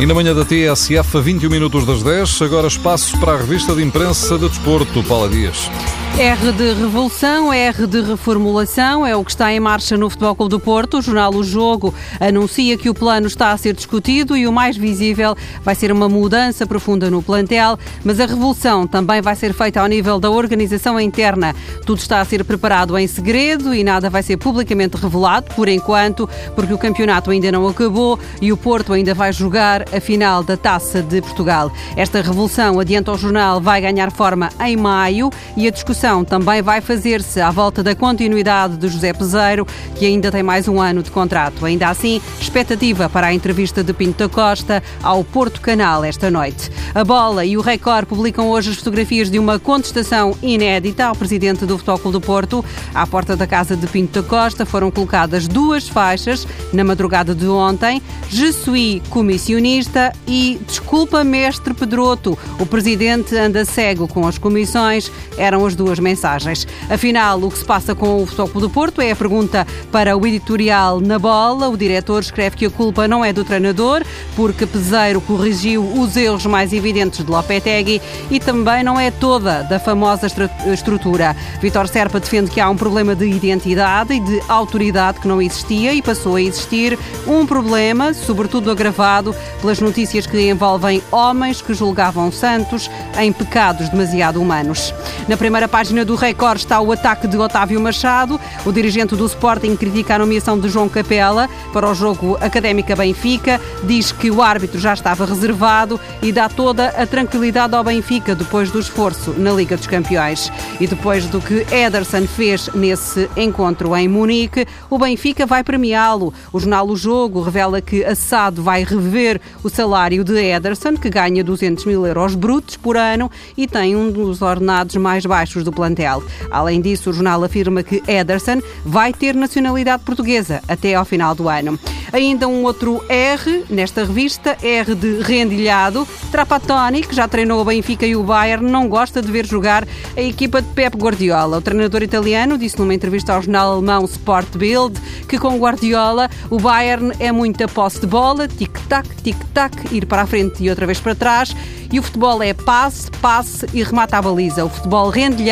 E na manhã da TSF, a 21 minutos das 10, agora espaço para a revista de imprensa de desporto, Paula Dias. R de revolução, R de reformulação, é o que está em marcha no Futebol Clube do Porto. O jornal O Jogo anuncia que o plano está a ser discutido e o mais visível vai ser uma mudança profunda no plantel, mas a revolução também vai ser feita ao nível da organização interna. Tudo está a ser preparado em segredo e nada vai ser publicamente revelado, por enquanto, porque o campeonato ainda não acabou e o Porto ainda vai jogar a final da Taça de Portugal. Esta revolução, adianta o jornal, vai ganhar forma em maio e a discussão também vai fazer-se à volta da continuidade de José Peseiro, que ainda tem mais um ano de contrato. Ainda assim, expectativa para a entrevista de Pinto da Costa ao Porto Canal esta noite. A Bola e o Record publicam hoje as fotografias de uma contestação inédita ao presidente do Futebol do Porto. À porta da casa de Pinto da Costa foram colocadas duas faixas na madrugada de ontem. Je suis comissionista e desculpa, mestre Pedroto. O presidente anda cego com as comissões. Eram as duas mensagens. Afinal, o que se passa com o Futebol do Porto é a pergunta para o editorial na bola. O diretor escreve que a culpa não é do treinador, porque Peseiro corrigiu os erros mais evidentes de Lopetegui e também não é toda da famosa estrutura. Vitor Serpa defende que há um problema de identidade e de autoridade que não existia e passou a existir um problema, sobretudo agravado pelas notícias que envolvem homens que julgavam Santos em pecados demasiado humanos. Na primeira página do Record está o ataque de Otávio Machado. O dirigente do Sporting critica a nomeação de João Capela para o jogo Académica Benfica. Diz que o árbitro já estava reservado e dá toda a tranquilidade ao Benfica depois do esforço na Liga dos Campeões. E depois do que Ederson fez nesse encontro em Munique, o Benfica vai premiá-lo. O jornal O Jogo revela que Assado vai rever o salário de Ederson, que ganha 200 mil euros brutos por ano e tem um dos ordenados mais baixos do plantel. Além disso, o jornal afirma que Ederson vai ter nacionalidade portuguesa até ao final do ano. Ainda um outro R nesta revista, R de rendilhado. Trapattoni, que já treinou o Benfica e o Bayern, não gosta de ver jogar a equipa de Pep Guardiola. O treinador italiano disse numa entrevista ao jornal alemão Sport Bild que com Guardiola o Bayern é muita posse de bola, tic-tac, tic-tac, ir para a frente e outra vez para trás e o futebol é passe, passe e remata a baliza. O futebol rendilhado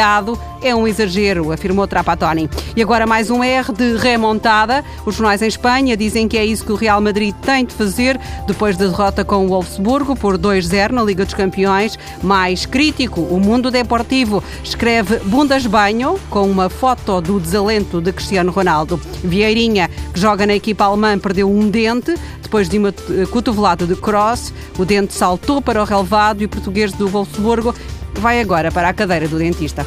é um exagero, afirmou Trapattoni. E agora mais um R de remontada. Os jornais em Espanha dizem que é isso que o Real Madrid tem de fazer depois da derrota com o Wolfsburgo por 2-0 na Liga dos Campeões. Mais crítico, o Mundo Deportivo escreve Bundesbanho com uma foto do desalento de Cristiano Ronaldo. Vieirinha, que joga na equipa alemã, perdeu um dente depois de uma cotovelada de cross. O dente saltou para o relevado e o português do Wolfsburgo vai agora para a cadeira do dentista.